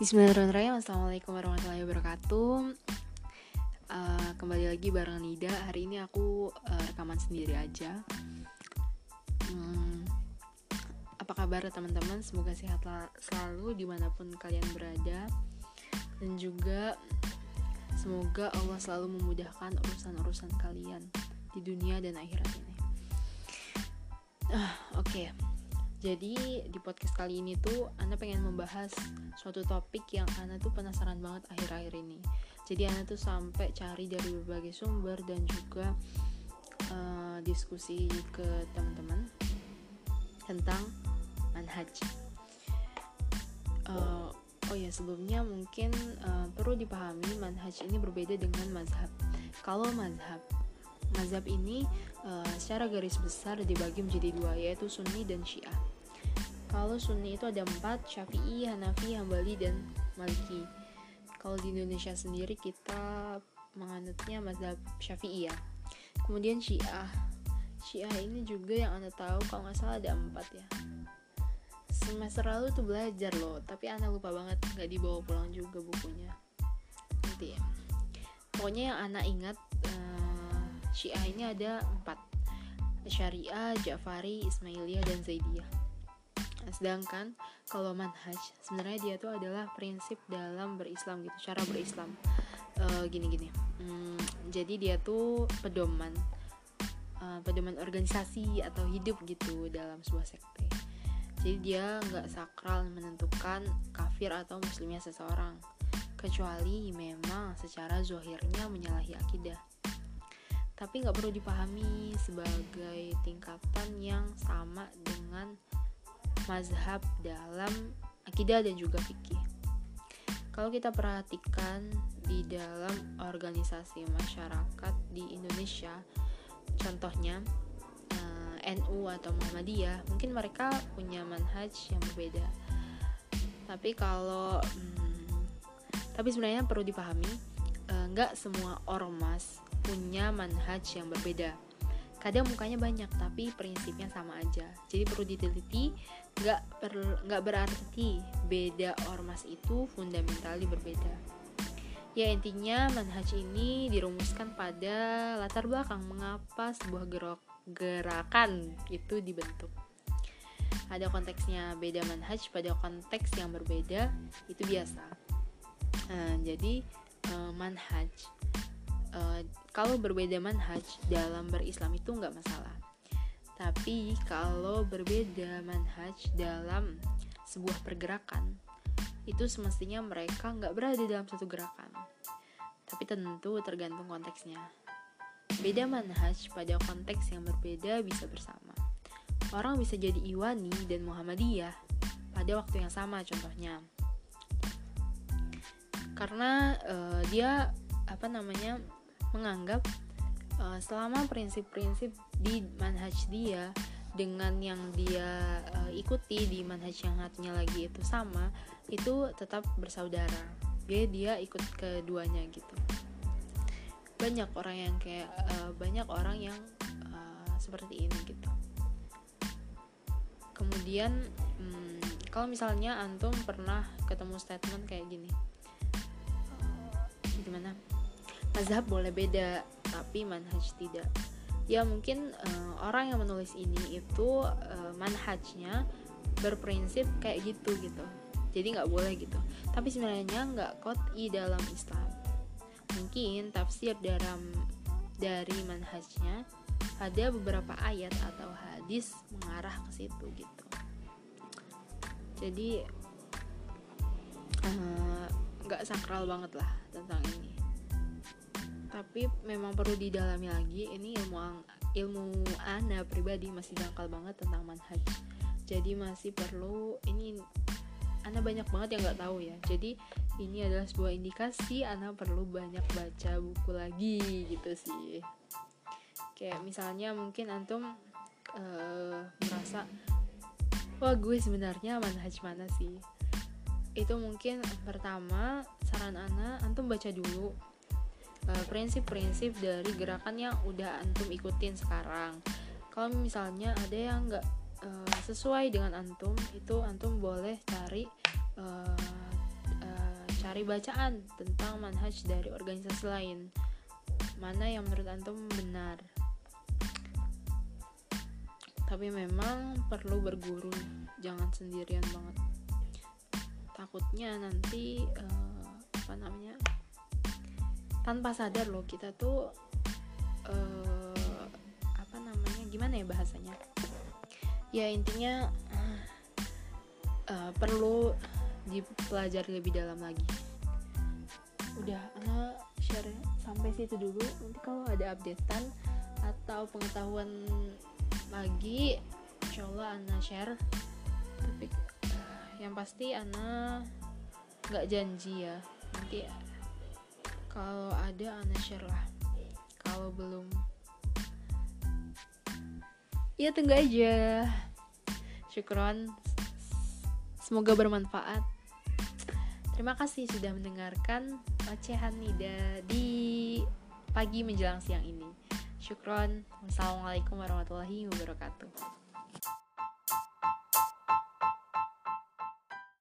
Bismillahirrahmanirrahim. Assalamualaikum warahmatullahi wabarakatuh. Uh, Kembali lagi bareng Nida. Hari ini aku uh, rekaman sendiri aja. Hmm, Apa kabar teman-teman? Semoga sehat selalu di mana pun kalian berada. Dan juga Semoga Allah selalu memudahkan urusan-urusan kalian Di dunia dan akhirat ini. Uh, Oke. okay. Jadi di podcast kali ini tuh Ana pengen membahas suatu topik yang Ana tuh penasaran banget akhir-akhir ini. Jadi Ana tuh sampai cari dari berbagai sumber dan juga uh, diskusi ke teman-teman tentang manhaj. Uh, oh ya sebelumnya mungkin uh, perlu dipahami manhaj ini berbeda dengan mazhab. Kalau mazhab Mazhab ini uh, secara garis besar dibagi menjadi dua yaitu Sunni dan Syiah. Kalau Sunni itu ada empat, Syafi'i, Hanafi, Hambali, dan Maliki. Kalau di Indonesia sendiri kita menganutnya mazhab Syafi'i ya. Kemudian Syiah. Syiah ini juga yang anda tahu kalau nggak salah ada empat ya. Semester lalu tuh belajar loh, tapi anda lupa banget nggak dibawa pulang juga bukunya. Nanti ya. Pokoknya yang anak ingat Syiah ini ada empat. Syariah, Ja'fari, Ismailiyah, dan Zaidiyah. Sedangkan kalau manhaj sebenarnya dia tuh adalah prinsip dalam berislam gitu cara berislam. Uh, gini gini hmm, jadi dia tuh pedoman. Uh, pedoman organisasi atau hidup gitu dalam sebuah sekte. Jadi dia nggak sakral menentukan kafir atau muslimnya seseorang. Kecuali memang secara zohirnya menyalahi akidah tapi nggak perlu dipahami sebagai tingkatan yang sama dengan mazhab dalam akidah dan juga fikih. Kalau kita perhatikan di dalam organisasi masyarakat di Indonesia, contohnya eh, NU atau Muhammadiyah, mungkin mereka punya manhaj yang berbeda. Tapi kalau hmm, tapi sebenarnya perlu dipahami, uh, nggak semua ormas punya manhaj yang berbeda. Kadang mukanya banyak tapi prinsipnya sama aja. Jadi perlu diteliti nggak per nggak berarti beda ormas itu fundamentali berbeda. Ya intinya manhaj ini dirumuskan pada latar belakang mengapa sebuah gerak gerakan itu dibentuk. Ada konteksnya beda manhaj pada konteks yang berbeda itu biasa. Nah, jadi uh, manhaj uh, kalau berbeda manhaj dalam berislam itu nggak masalah. Tapi kalau berbeda manhaj dalam sebuah pergerakan itu semestinya mereka nggak berada dalam satu gerakan. Tapi tentu tergantung konteksnya. Beda manhaj pada konteks yang berbeda bisa bersama. Orang bisa jadi Iwani dan Muhammadiyah pada waktu yang sama contohnya. Karena uh, dia apa namanya menganggap uh, selama prinsip-prinsip di manhaj dia dengan yang dia uh, ikuti di manhaj yang hatinya lagi itu sama itu tetap bersaudara. Dia dia ikut keduanya gitu. Banyak orang yang kayak uh, banyak orang yang uh, seperti ini gitu. Kemudian hmm, kalau misalnya antum pernah ketemu statement kayak gini? Gimana mazhab boleh beda tapi manhaj tidak. Ya mungkin uh, orang yang menulis ini itu uh, manhajnya berprinsip kayak gitu gitu. Jadi nggak boleh gitu. Tapi sebenarnya nggak i dalam Islam. Mungkin tafsir dalam dari manhajnya ada beberapa ayat atau hadis mengarah ke situ gitu. Jadi eh, nggak uh, sakral banget lah tentang ini tapi memang perlu didalami lagi ini ilmu ilmu ana pribadi masih dangkal banget tentang manhaj. Jadi masih perlu ini ana banyak banget yang nggak tahu ya. Jadi ini adalah sebuah indikasi ana perlu banyak baca buku lagi gitu sih. Kayak misalnya mungkin antum uh, merasa wah gue sebenarnya manhaj mana sih? Itu mungkin pertama saran ana antum baca dulu prinsip-prinsip uh, dari gerakan yang udah antum ikutin sekarang. Kalau misalnya ada yang nggak uh, sesuai dengan antum itu antum boleh cari uh, cari bacaan tentang manhaj dari organisasi lain. Mana yang menurut antum benar? Tapi memang perlu berguru jangan sendirian banget. Takutnya nanti uh, apa namanya tanpa sadar loh kita tuh uh, apa namanya gimana ya bahasanya? Ya intinya uh, perlu dipelajari lebih dalam lagi. Udah anak share sampai situ dulu. Nanti kalau ada updatean atau pengetahuan lagi insya Allah Ana share. Tapi uh, yang pasti Ana nggak janji ya. Nanti kalau ada Ana share lah. Kalau belum. Ya tunggu aja. Syukron. Semoga bermanfaat. Terima kasih sudah mendengarkan ocehan Nida di pagi menjelang siang ini. Syukron. Wassalamualaikum warahmatullahi wabarakatuh